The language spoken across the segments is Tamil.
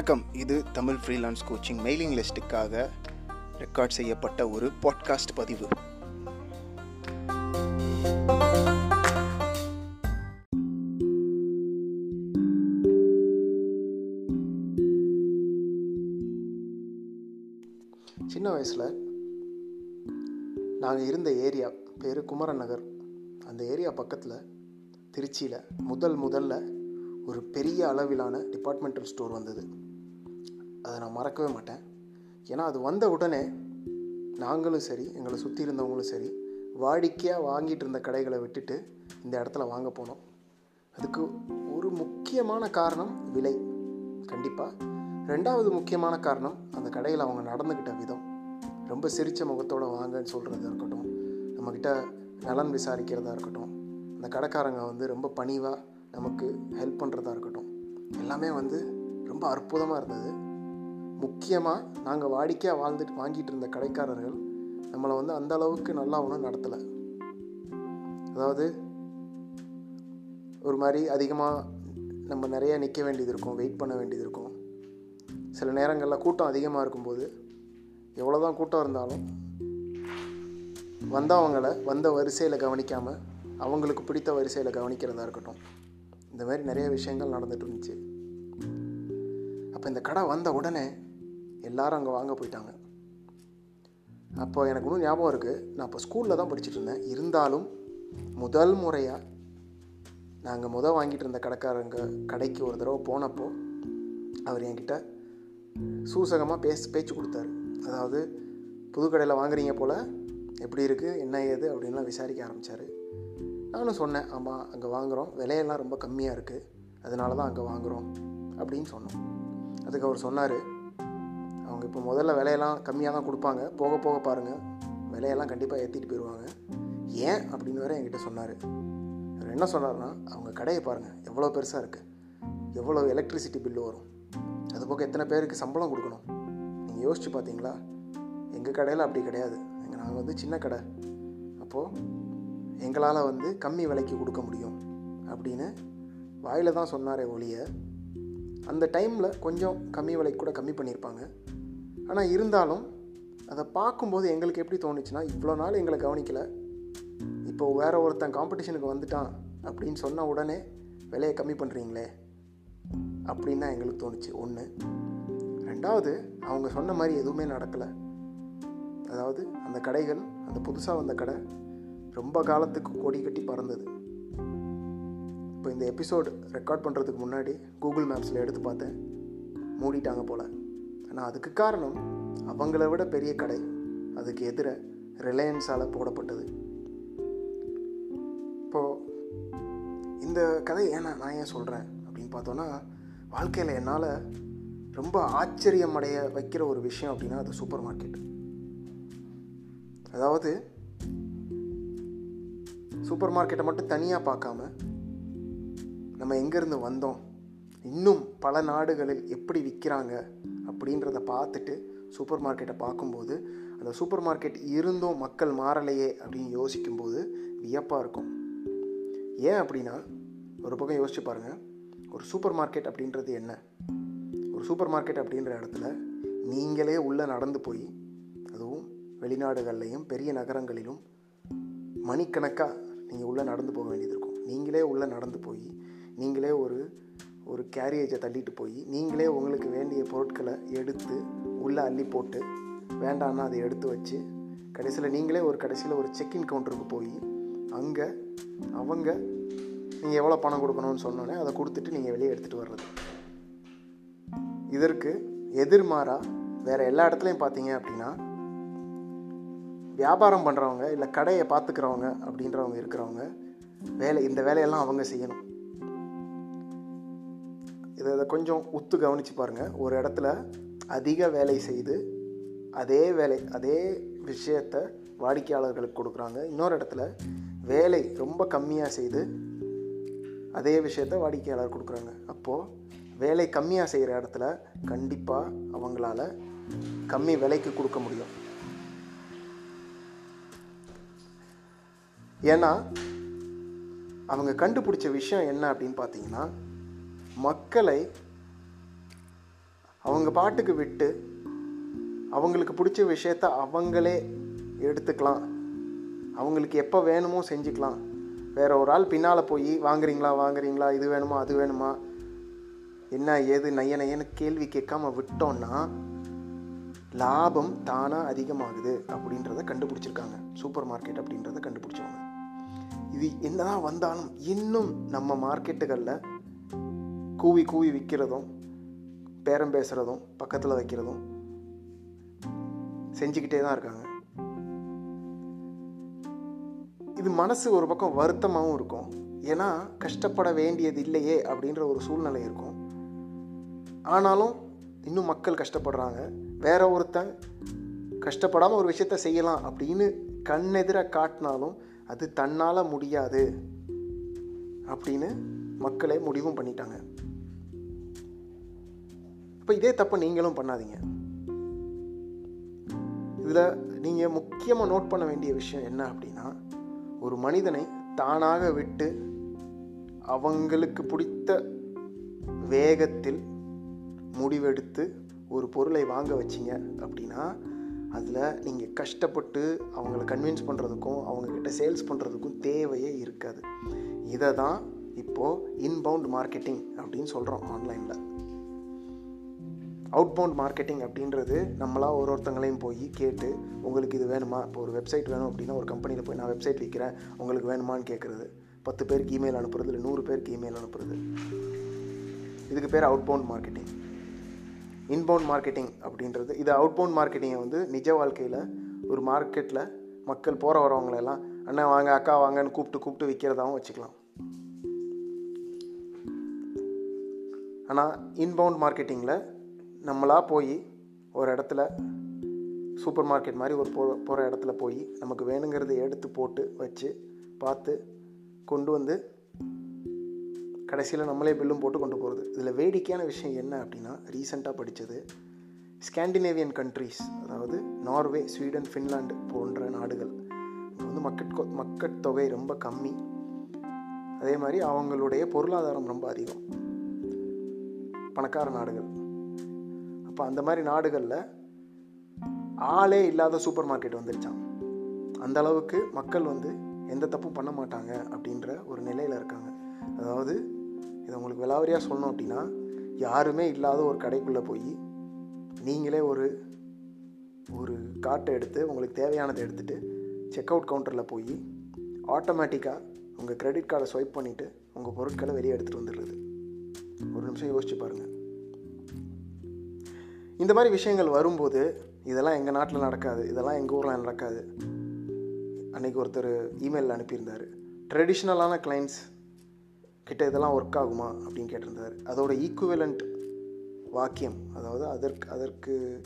வணக்கம். இது தமிழ் ஃப்ரீலான்ஸ் கோச்சிங் மெயிலிங் லிஸ்ட்டுக்காக ரெக்கார்ட் செய்யப்பட்ட ஒரு பாட்காஸ்ட் பதிவு. சின்ன வயசில் நாங்கள் இருந்த ஏரியா பேர் குமரன் நகர். அந்த ஏரியா பக்கத்தில் திருச்சியில் முதல் முதல்ல ஒரு பெரிய அளவிலான டிபார்ட்மெண்டல் ஸ்டோர் வந்தது. அதை நான் மறக்கவே மாட்டேன். ஏன்னா அது வந்த உடனே நாங்களும் சரி எங்களை சுற்றி இருந்தவங்களும் சரி வாடிக்கையாக வாங்கிட்டு இருந்த கடைகளை விட்டுட்டு இந்த இடத்துல வாங்க போனோம். அதுக்கு ஒரு முக்கியமான காரணம் விலை. கண்டிப்பாக ரெண்டாவது முக்கியமான காரணம் அந்த கடையில் அவங்க நடந்துக்கிட்ட விதம். ரொம்ப சிரித்த முகத்தோடு வாங்கன்னு சொல்கிறதா இருக்கட்டும் நம்மக்கிட்ட நலன் விசாரிக்கிறதா இருக்கட்டும் அந்த கடைக்காரங்க வந்து ரொம்ப பணிவாக நமக்கு ஹெல்ப் பண்ணுறதா இருக்கட்டும் எல்லாமே வந்து ரொம்ப அற்புதமாக இருந்தது. முக்கியமாக நாங்கள் வாடிக்கையாக வாழ்ந்துட்டு வாங்கிட்டு இருந்த கடைக்காரர்கள் நம்மளை வந்து அந்த அளவுக்கு நல்லா ஒன்றும் நடத்தலை. அதாவது ஒரு மாதிரி அதிகமாக நம்ம நிறைய நிற்க வேண்டியது இருக்கும் வெயிட் பண்ண வேண்டியது இருக்கும். சில நேரங்களில் கூட்டம் அதிகமாக இருக்கும்போது எவ்வளோ தான் கூட்டம் இருந்தாலும் வந்தவங்களை வந்த வரிசையில் கவனிக்காமல் அவங்களுக்கு பிடித்த வரிசையில் கவனிக்கிறதா இருக்கட்டும். இந்த மாதிரி நிறைய விஷயங்கள் நடந்துட்டு இருந்துச்சு. அப்போ இந்த கடை வந்த உடனே எல்லாரும் அங்கே வாங்க போயிட்டாங்க. அப்போ எனக்கு இன்னும் ஞாபகம் இருக்குது நான் இப்போ ஸ்கூலில் தான் படிச்சுட்டு இருந்தேன். இருந்தாலும் முதல் முறையாக நாங்கள் முதல் வாங்கிட்டு இருந்த கடைக்காரங்க கடைக்கு ஒரு தடவை போனப்போ அவர் என்கிட்ட சூசகமாக பேச பேச்சு கொடுத்தாரு. அதாவது புது கடையில் வாங்குறீங்க போல் எப்படி இருக்குது என்ன ஏது? அப்படின்லாம் விசாரிக்க ஆரம்பித்தார் நானும் சொன்னேன் ஆமாம் அங்கே வாங்குகிறோம் விலையெல்லாம் ரொம்ப கம்மியாக இருக்குது அதனால தான் அங்கே வாங்குகிறோம் அப்படின்னு சொன்னோம். அதுக்கு அவர் சொன்னார் இப்போ முதல்ல விலையெல்லாம் கம்மியாக தான் கொடுப்பாங்க. போக போக பாருங்கள் விலையெல்லாம் கண்டிப்பாக ஏற்றிட்டு போயிடுவாங்க ஏன் அப்படின்னு வேற என்கிட்ட சொன்னார். அவர் என்ன சொன்னார்னா அவங்க கடையை பாருங்கள் எவ்வளோ பெருசாக இருக்குது எவ்வளோ எலக்ட்ரிசிட்டி பில்லு வரும். அது போக எத்தனை பேருக்கு சம்பளம் கொடுக்கணும். நீங்கள் யோசிச்சு பார்த்தீங்களா எங்கள் கடையில் அப்படி கிடையாது. எங்கள் நாங்கள் வந்து சின்ன கடை. அப்போது எங்களால் வந்து கம்மி விலைக்கு கொடுக்க முடியும் அப்படின்னு வாயில் தான் சொன்னாரே ஒழிய அந்த டைமில் கொஞ்சம் கம்மி விலைக்கு கூட கம்மி பண்ணியிருப்பாங்க ஆனால் இருந்தாலும் அதை பார்க்கும்போது எங்களுக்கு எப்படி தோணுச்சுன்னா இவ்வளோ நாள் எங்களை கவனிக்கலை. இப்போ வேற ஒருத்தன் காம்படிஷனுக்கு வந்துட்டான் அப்படின்னு சொன்ன உடனே விலையை கம்மி பண்ணுறீங்களே அப்படின்னு தான் எங்களுக்கு தோணுச்சு. ஒன்று ரெண்டாவது அவங்க சொன்ன மாதிரி எதுவுமே நடக்கலை. அதாவது அந்த கடைகள் அந்த புதுசாக வந்த கடை ரொம்ப காலத்துக்கு கொடி கட்டி பறந்தது. இப்போ இந்த எபிசோடு ரெக்கார்ட் பண்ணுறதுக்கு முன்னாடி கூகுள் மேப்ஸில் எடுத்து பார்த்தேன். மூடிட்டாங்க போல். ஆனால் அதுக்கு காரணம் அவங்கள விட பெரிய கடை. அதுக்கு எதிர ரிலையன்ஸால் போடப்பட்டது. இப்போது இந்த கதை ஏன்னா நான் ஏன் சொல்கிறேன் அப்படின்னு பார்த்தோன்னா வாழ்க்கையில் என்னால் ரொம்ப ஆச்சரியம் அடைய வைக்கிற ஒரு விஷயம் அப்படின்னா அது சூப்பர் மார்க்கெட். அதாவது சூப்பர் மார்க்கெட்டை மட்டும் தனியாக பார்க்காம நம்ம எங்கேருந்து வந்தோம்? இன்னும் பல நாடுகளில் எப்படி விற்கிறாங்க அப்படின்றத பார்த்துட்டு சூப்பர் மார்க்கெட்டை பார்க்கும்போது அந்த சூப்பர் மார்க்கெட் இருந்தும் மக்கள் மாறலையே அப்படின்னு யோசிக்கும்போது வியப்பாக இருக்கும். ஏன் அப்படின்னா ஒரு பக்கம் யோசிச்சு பாருங்கள் ஒரு சூப்பர் மார்க்கெட் அப்படின்றது என்ன? ஒரு சூப்பர் மார்க்கெட் அப்படின்ற இடத்துல நீங்களே உள்ளே நடந்து போய் அதுவும் வெளிநாடுகள்லையும் பெரிய நகரங்களிலும் மணிக்கணக்காக நீங்கள் உள்ளே நடந்து போக வேண்டியது இருக்கும். நீங்களே உள்ளே நடந்து போய் நீங்களே ஒரு ஒரு கேரியேஜை தள்ளிட்டு போய் நீங்களே உங்களுக்கு வேண்டிய பொருட்களை எடுத்து உள்ளே அள்ளி போட்டு வேண்டான்னா அதை எடுத்து வச்சு கடைசியில் நீங்களே ஒரு கடைசியில் ஒரு செக்இன் கவுண்டருக்கு போய் அங்கே அவங்க நீங்கள் எவ்வளோ பணம் கொடுக்கணும்னு சொன்னோன்னே அதை கொடுத்துட்டு நீங்கள் வெளியே எடுத்துகிட்டு வர்றது. இதற்கு எதிர்மாறாக வேறு எல்லா இடத்துலையும் பார்த்தீங்க அப்படின்னா வியாபாரம் பண்ணுறவங்க இல்லை கடையை பார்த்துக்கிறவங்க அப்படின்றவங்க இருக்கிறவங்க வேலை இந்த வேலையெல்லாம் அவங்க செய்யணும். இதை இதை கொஞ்சம் உத்து கவனித்து பாருங்கள் ஒரு இடத்துல அதிக வேலை செய்து அதே வேலை அதே விஷயத்தை வாடிக்கையாளர்களுக்கு கொடுக்குறாங்க. இன்னொரு இடத்துல வேலை ரொம்ப கம்மியாக செய்து அதே விஷயத்த வாடிக்கையாளர் கொடுக்குறாங்க. அப்போது வேலை கம்மியாக செய்கிற இடத்துல கண்டிப்பாக அவங்களால கம்மி விலைக்கு கொடுக்க முடியும். ஏன்னா அவங்க கண்டுபிடிச்ச விஷயம் என்ன அப்படின்னு பார்த்தீங்கன்னா மக்களை அவங்க பாட்டுக்கு விட்டு அவங்களுக்கு பிடிச்ச விஷயத்த அவங்களே எடுத்துக்கலாம். அவங்களுக்கு எப்போ வேணுமோ செஞ்சுக்கலாம். வேற ஒரு ஆள் பின்னால் போய் வாங்குறீங்களா வாங்குறீங்களா இது வேணுமா அது வேணுமா? என்ன ஏது நைய நையன்னு கேள்வி கேட்காம விட்டோம்னா லாபம் தானாக அதிகமாகுது அப்படின்றத கண்டுபிடிச்சிருக்காங்க. சூப்பர் மார்க்கெட் அப்படின்றத கண்டுபிடிச்சவங்க. இது என்னதான் வந்தாலும் இன்னும் நம்ம மார்க்கெட்டுகளில் கூவி கூவி விற்கிறதும் பேரம் பேசுகிறதும் பக்கத்தில் வைக்கிறதும் செஞ்சுக்கிட்டே தான் இருக்காங்க. இது மனசு ஒரு பக்கம் வருத்தமாகவும் இருக்கும். ஏன்னா கஷ்டப்பட வேண்டியது இல்லையே அப்படின்ற ஒரு சூழ்நிலை இருக்கும். ஆனாலும் இன்னும் மக்கள் கஷ்டப்படுறாங்க. வேற ஒருத்தன் கஷ்டப்படாமல் ஒரு விஷயத்த செய்யலாம் அப்படின்னு கண்ணெதிராக காட்டினாலும் அது தன்னால் முடியாது அப்படின்னு மக்களே முடிவும் பண்ணிட்டாங்க. இப்போ இதே தப்பை நீங்களும் பண்ணாதீங்க. இதில் நீங்கள் முக்கியமாக நோட் பண்ண வேண்டிய விஷயம் என்ன அப்படின்னா ஒரு மனிதனை தானாக விட்டு அவங்களுக்கு பிடித்த வேகத்தில் முடிவெடுத்து ஒரு பொருளை வாங்க வச்சிங்க அப்படின்னா அதில் நீங்கள் கஷ்டப்பட்டு அவங்கள கன்வின்ஸ் பண்ணுறதுக்கும் அவங்கக்கிட்ட சேல்ஸ் பண்ணுறதுக்கும் தேவையே இருக்காது. இதை தான் இப்போது இன்பவுண்ட் மார்க்கெட்டிங் அப்படின்னு சொல்கிறோம் ஆன்லைனில் அவுட்பவுண்ட் மார்க்கெட்டிங் அப்படின்றது நம்மளாக ஒரு ஒருத்தங்களையும் போய் கேட்டு உங்களுக்கு இது வேணுமா? இப்போ ஒரு வெப்சைட் வேணும் அப்படின்னா ஒரு கம்பெனியில் போய் நான் வெப்சைட் விற்கிறேன் உங்களுக்கு வேணுமான்னு கேட்குறது பத்து பேருக்கு இமெயில் அனுப்புறது இல்லை நூறு பேருக்கு இமெயில் அனுப்புறது. இதுக்கு பேர் அவுட்பவுண்ட் மார்க்கெட்டிங் இன்பவுண்ட் மார்க்கெட்டிங் அப்படின்றது இது அவுட்பவுண்ட் மார்க்கெட்டிங்கை வந்து நிஜ வாழ்க்கையில் ஒரு மார்க்கெட்டில் மக்கள் போகிற வரவங்களெல்லாம் அண்ணன் வாங்க அக்கா வாங்கன்னு கூப்பிட்டு கூப்பிட்டு விற்கிறதாகவும் வச்சுக்கலாம். ஆனால் இன்பவுண்ட் மார்க்கெட்டிங்கில் நம்மளாக போய் ஒரு இடத்துல சூப்பர் மார்க்கெட் மாதிரி ஒரு போ போகிற இடத்துல போய் நமக்கு வேணுங்கிறத எடுத்து போட்டு வச்சு பார்த்து கொண்டு வந்து கடைசியில் நம்மளே பில்லும் போட்டு கொண்டு போகிறது இதில் வேடிக்கையான விஷயம் என்ன அப்படின்னா ரீசெண்டாக படித்தது ஸ்காண்டினேவியன் கண்ட்ரீஸ் அதாவது நார்வே ஸ்வீடன் ஃபின்லாண்டு போன்ற நாடுகள். இங்கே வந்து மக்கட் மக்கட் தொகை ரொம்ப கம்மி. அதே மாதிரி அவங்களுடைய பொருளாதாரம் ரொம்ப அதிகம். பணக்கார நாடுகள். அப்போ அந்த மாதிரி நாடுகளில் ஆளே இல்லாத சூப்பர் மார்க்கெட் வந்துருச்சான் அந்த அளவுக்கு மக்கள் வந்து எந்த தப்பும் பண்ண மாட்டாங்க அப்படின்ற ஒரு நிலையில் இருக்காங்க. அதாவது இதை உங்களுக்கு விலாவரியாக சொல்லணும் அப்படின்னா யாருமே இல்லாத ஒரு கடைக்குள்ளே போய் நீங்களே ஒரு ஒரு காட்டை எடுத்து உங்களுக்கு தேவையானதை எடுத்துகிட்டு செக் அவுட் கவுண்டரில் போய் ஆட்டோமேட்டிக்காக உங்கள் கிரெடிட் கார்டை ஸ்வைப் பண்ணிவிட்டு உங்கள் பொருட்களை வெளியே எடுத்துகிட்டு வந்துடுறது. ஒரு நிமிஷம் யோசிச்சு பாருங்கள் இந்த மாதிரி விஷயங்கள் வரும்போது இதெல்லாம் எங்கள் நாட்டில் நடக்காது இதெல்லாம் எங்கள் ஊரில் நடக்காது. அன்றைக்கி ஒருத்தர் இமெயிலில் அனுப்பியிருந்தார். ட்ரெடிஷ்னலான கிளைண்ட்ஸ் கிட்ட இதெல்லாம் ஒர்க் ஆகுமா அப்படின்னு கேட்டிருந்தார். அதோட ஈக்குவலண்ட் வாக்கியம் அதாவது அதற்கு அதற்கு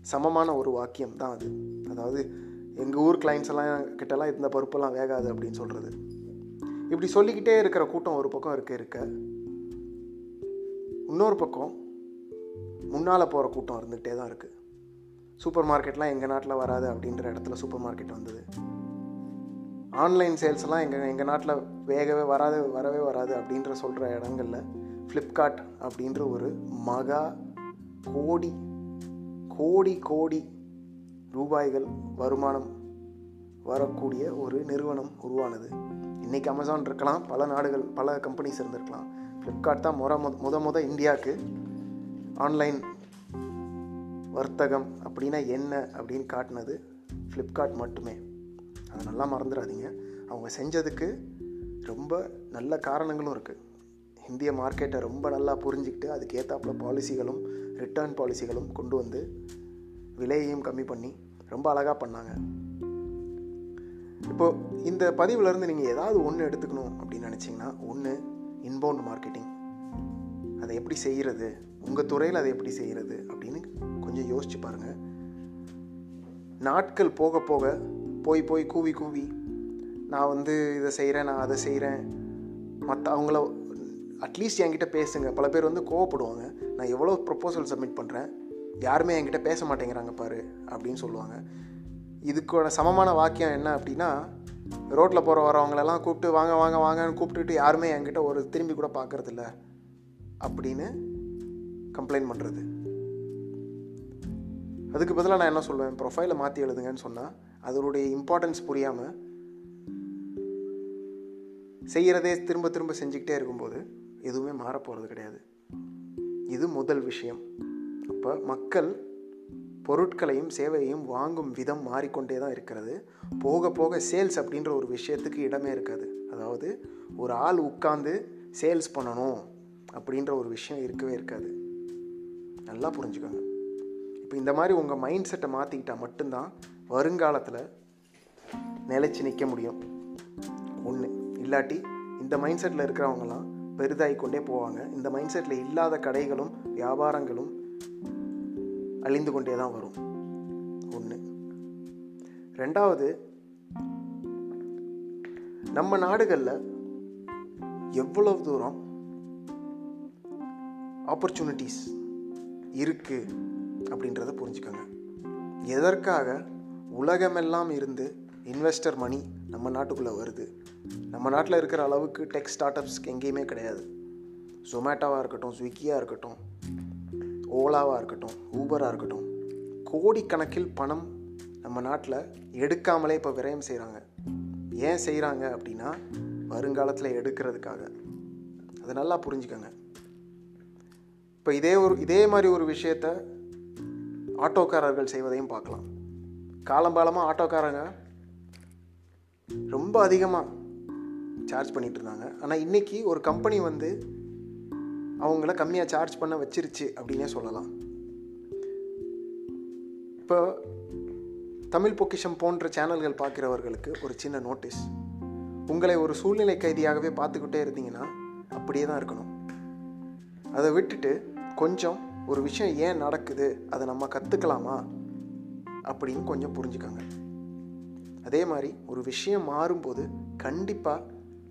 சமமான ஒரு வாக்கியம் தான் அது. அதாவது எங்கள் ஊர் கிளைண்ட்ஸ் எல்லாம் கிட்டலாம் இந்த பருப்பெல்லாம் வேகாது அப்படின்னு சொல்கிறது இப்படி சொல்லிக்கிட்டே இருக்கிற கூட்டம் ஒரு பக்கம் இருக்க இருக்க இன்னொரு பக்கம் முன்னால் போகிற கூட்டம் இருந்துகிட்டே தான் இருக்குது சூப்பர் மார்க்கெட்லாம் எங்கள் நாட்டில் வராது அப்படின்ற இடத்துல சூப்பர் மார்க்கெட் வந்தது. ஆன்லைன் சேல்ஸ்லாம் எங்கள் எங்கள் நாட்டில் வேகவே வராது வரவே வராது அப்படின்ற சொல்கிற இடங்களில் ஃப்ளிப்கார்ட் அப்படின்ற ஒரு மகா கோடி கோடி கோடி ரூபாய்கள் வருமானம் வரக்கூடிய ஒரு நிறுவனம் உருவானது. இன்றைக்கி அமேசான் இருக்கலாம் பல நாடுகள் பல கம்பெனிஸ் இருந்திருக்கலாம். ஃப்ளிப்கார்ட் தான் முற முத முத இந்தியாவுக்கு ஆன்லைன் வர்த்தகம் அப்படின்னா என்ன அப்படின்னு காட்டினது ஃப்ளிப்கார்ட் மட்டுமே. அதை நல்லா மறந்துடாதீங்க அவங்க செஞ்சதுக்கு ரொம்ப நல்ல காரணங்களும் இருக்குது இந்திய மார்க்கெட்டை ரொம்ப நல்லா புரிஞ்சுக்கிட்டு அதுக்கேற்றாப்புல பாலிசிகளும் ரிட்டர்ன் பாலிசிகளும் கொண்டு வந்து விலையையும் கம்மி பண்ணி ரொம்ப அழகாக பண்ணாங்க. இப்போது இந்த பதிவுலேருந்து நீங்கள் ஏதாவது ஒன்று எடுத்துக்கணும் அப்படின்னு நினச்சிங்கன்னா ஒன்று இன்பவுண்ட் மார்க்கெட்டிங் அதை எப்படி செய்கிறது? உங்கள் துறையில் அதை எப்படி செய்கிறது? அப்படின்னு கொஞ்சம் யோசிச்சு பாருங்கள் நாட்கள் போக போக போய் போய் கூவி கூவி நான் வந்து இதை செய்கிறேன் நான் அதை செய்கிறேன் மற்ற அவங்கள அட்லீஸ்ட் என்கிட்ட பேசுங்க. பல பேர் வந்து கோவப்படுவாங்க. நான் எவ்வளோ ப்ரப்போசல் சப்மிட் பண்ணுறேன் யாருமே என்கிட்ட பேச மாட்டேங்கிறாங்க பாரு அப்படின்னு சொல்லுவாங்க. இதுக்கோட சமமான வாக்கியம் என்ன அப்படின்னா ரோட்டில் போகிற வரவங்களெல்லாம் கூப்பிட்டு வாங்க வாங்க வாங்கன்னு கூப்பிட்டுட்டு யாருமே என்கிட்ட ஒரு திரும்பி கூட பார்க்குறதில்ல அப்படின்னு கம்ப்ளைண்ட் பண்ணுறது அதுக்கு பதிலாக நான் என்ன சொல்லுவேன்? ப்ரொஃபைலை மாற்றி எழுதுங்கன்னு சொன்னால் அதனுடைய இம்பார்ட்டன்ஸ் புரியாமல் செய்கிறதே திரும்ப திரும்ப செஞ்சுக்கிட்டே இருக்கும்போது எதுவுமே மாறப்போகிறது கிடையாது. இது முதல் விஷயம். அப்போ மக்கள் பொருட்களையும் சேவையையும் வாங்கும் விதம் மாறிக்கொண்டே தான் இருக்கிறது. போக போக சேல்ஸ் அப்படின்ற ஒரு விஷயத்துக்கு இடமே இருக்காது. அதாவது ஒரு ஆள் உட்காந்து சேல்ஸ் பண்ணணும். அப்படின்ற ஒரு விஷயம் இருக்கவே இருக்காது. நல்லா புரிஞ்சுக்கோங்க. இப்போ இந்த மாதிரி உங்கள் மைண்ட் செட்டை மாற்றிக்கிட்டால் மட்டும்தான் வருங்காலத்தில் நிலைச்சி நிற்க முடியும். ஒன்று இல்லாட்டி இந்த மைண்ட் செட்டில் இருக்கிறவங்களாம் பெரிதாகி கொண்டே போவாங்க. இந்த மைண்ட் செட்டில் இல்லாத கடைகளும் வியாபாரங்களும் அழிந்து கொண்டே தான் வரும். ஒன்று ரெண்டாவது நம்ம நாடுகளில் எவ்வளவு தூரம் ஆப்பர்ச்சுனிட்டிஸ் இருக்குது அப்படின்றத புரிஞ்சுக்கோங்க. எதற்காக உலகமெல்லாம் இருந்து இன்வெஸ்டர் மணி நம்ம நாட்டுக்குள்ளே வருது? நம்ம நாட்டில் இருக்கிற அளவுக்கு டெக் ஸ்டார்ட் அப்ஸ் எங்கேயுமே கிடையாது. ஜொமேட்டோவாக இருக்கட்டும் ஸ்விக்கியாக இருக்கட்டும் ஓலாவாக இருக்கட்டும் ஊபராக இருக்கட்டும் கோடிக்கணக்கில் பணம் நம்ம நாட்டில் எடுக்காமலே இப்போ விரயம் செய்கிறாங்க ஏன் செய்கிறாங்க அப்படின்னா வருங்காலத்தில் எடுக்கிறதுக்காக. அதை நல்லா புரிஞ்சுக்கோங்க. இப்போ இதே ஒரு இதே மாதிரி ஒரு விஷயத்த ஆட்டோக்காரர்கள் செய்வதையும் பார்க்கலாம். காலம்பாலமாக ஆட்டோக்காரங்க ரொம்ப அதிகமாக சார்ஜ் பண்ணிகிட்டு இருந்தாங்க. ஆனால் இன்றைக்கி ஒரு கம்பெனி வந்து அவங்கள கம்மியாக சார்ஜ் பண்ண வச்சிருச்சு அப்படின்னே சொல்லலாம். இப்போ தமிழ் பொக்கிஷம் போன்ற சேனல்கள் பார்க்குறவர்களுக்கு ஒரு சின்ன நோட்டீஸ் உங்களை ஒரு சூழ்நிலை கைதியாகவே பார்த்துக்கிட்டே இருந்தீங்கன்னா அப்படியே தான் இருக்கணும். அதை விட்டுட்டு கொஞ்சம் ஒரு விஷயம் ஏன் நடக்குது அதை நம்ம கற்றுக்கலாமா அப்படின்னு கொஞ்சம் புரிஞ்சுக்கோங்க. அதே மாதிரி ஒரு விஷயம் மாறும்போது கண்டிப்பாக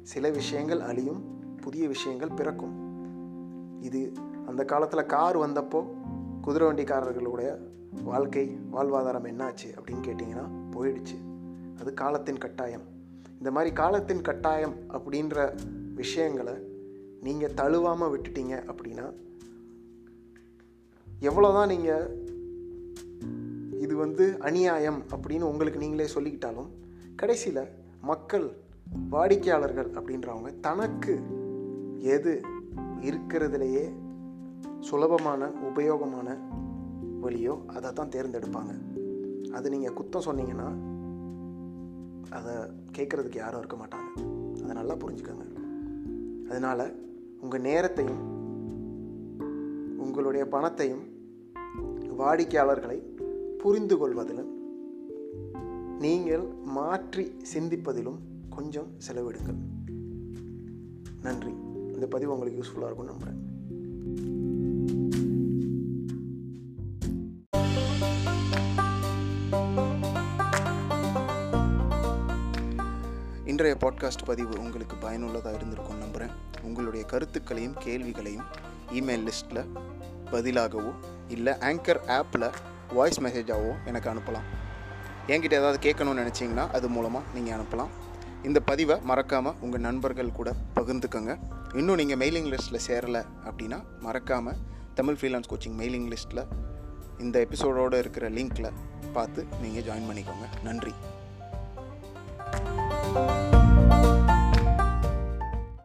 சில விஷயங்கள் அழியும் புதிய விஷயங்கள் பிறக்கும். இது அந்த காலத்தில் கார் வந்தப்போ குதிரை வண்டிக்காரர்களுடைய வாழ்க்கை வாழ்வாதாரம் என்னாச்சு அப்படின்னு கேட்டிங்கன்னா போயிடுச்சு. அது காலத்தின் கட்டாயம். இந்த மாதிரி காலத்தின் கட்டாயம் அப்படின்ற விஷயங்களை நீங்கள் தழுவாமல் விட்டுட்டீங்க அப்படின்னா எவ்வளோதான் நீங்கள் இது வந்து அநியாயம் அப்படின்னு உங்களுக்கு நீங்களே சொல்லிக்கிட்டாலும் கடைசியில் மக்கள் வாடிக்கையாளர்கள் அப்படின்றவங்க தனக்கு எது இருக்கிறதுலையே சுலபமான உபயோகமான வழியோ அதை தான் தேர்ந்தெடுப்பாங்க. அது நீங்கள் குத்தம் சொன்னீங்கன்னா அதை கேட்குறதுக்கு யாரும் இருக்க மாட்டாங்க. அதை நல்லா புரிஞ்சுக்கோங்க. அதனால் உங்கள் நேரத்தையும் உங்களுடைய பணத்தையும் வாடிக்கையாளர்களை புரிந்து கொள்வதிலும் நீங்கள் மாற்றி சிந்திப்பதிலும் கொஞ்சம் செலவிடுங்கள். நன்றி. இந்த பதிவு உங்களுக்கு யூஸ்ஃபுல்லாக இருக்கும் நம்புகிறேன் இன்றைய பாட்காஸ்ட் பதிவு உங்களுக்கு பயனுள்ளதாக இருந்திருக்கும் நம்புகிறேன் உங்களுடைய கருத்துக்களையும் கேள்விகளையும் இமெயில் லிஸ்ட்டில் பதிலாகவோ இல்லை ஆங்கர் ஆப்பில் வாய்ஸ் மெசேஜாகவோ எனக்கு அனுப்பலாம். என்கிட்ட ஏதாவது கேட்கணும்னு நினச்சிங்கன்னா அது மூலமாக நீங்கள் அனுப்பலாம். இந்த பதிவை மறக்காமல் உங்கள் நண்பர்கள் கூட பகிர்ந்துக்கோங்க. இன்னும் நீங்கள் மெயிலிங் லிஸ்ட்டில் சேரலை அப்படின்னா மறக்காமல் தமிழ் ஃப்ரீலான்ஸ் கோச்சிங் மெயிலிங் லிஸ்ட்டில் இந்த எபிசோடோடு இருக்கிற லிங்க்கில் பார்த்து நீங்கள் ஜாயின் பண்ணிக்கோங்க. நன்றி. thank you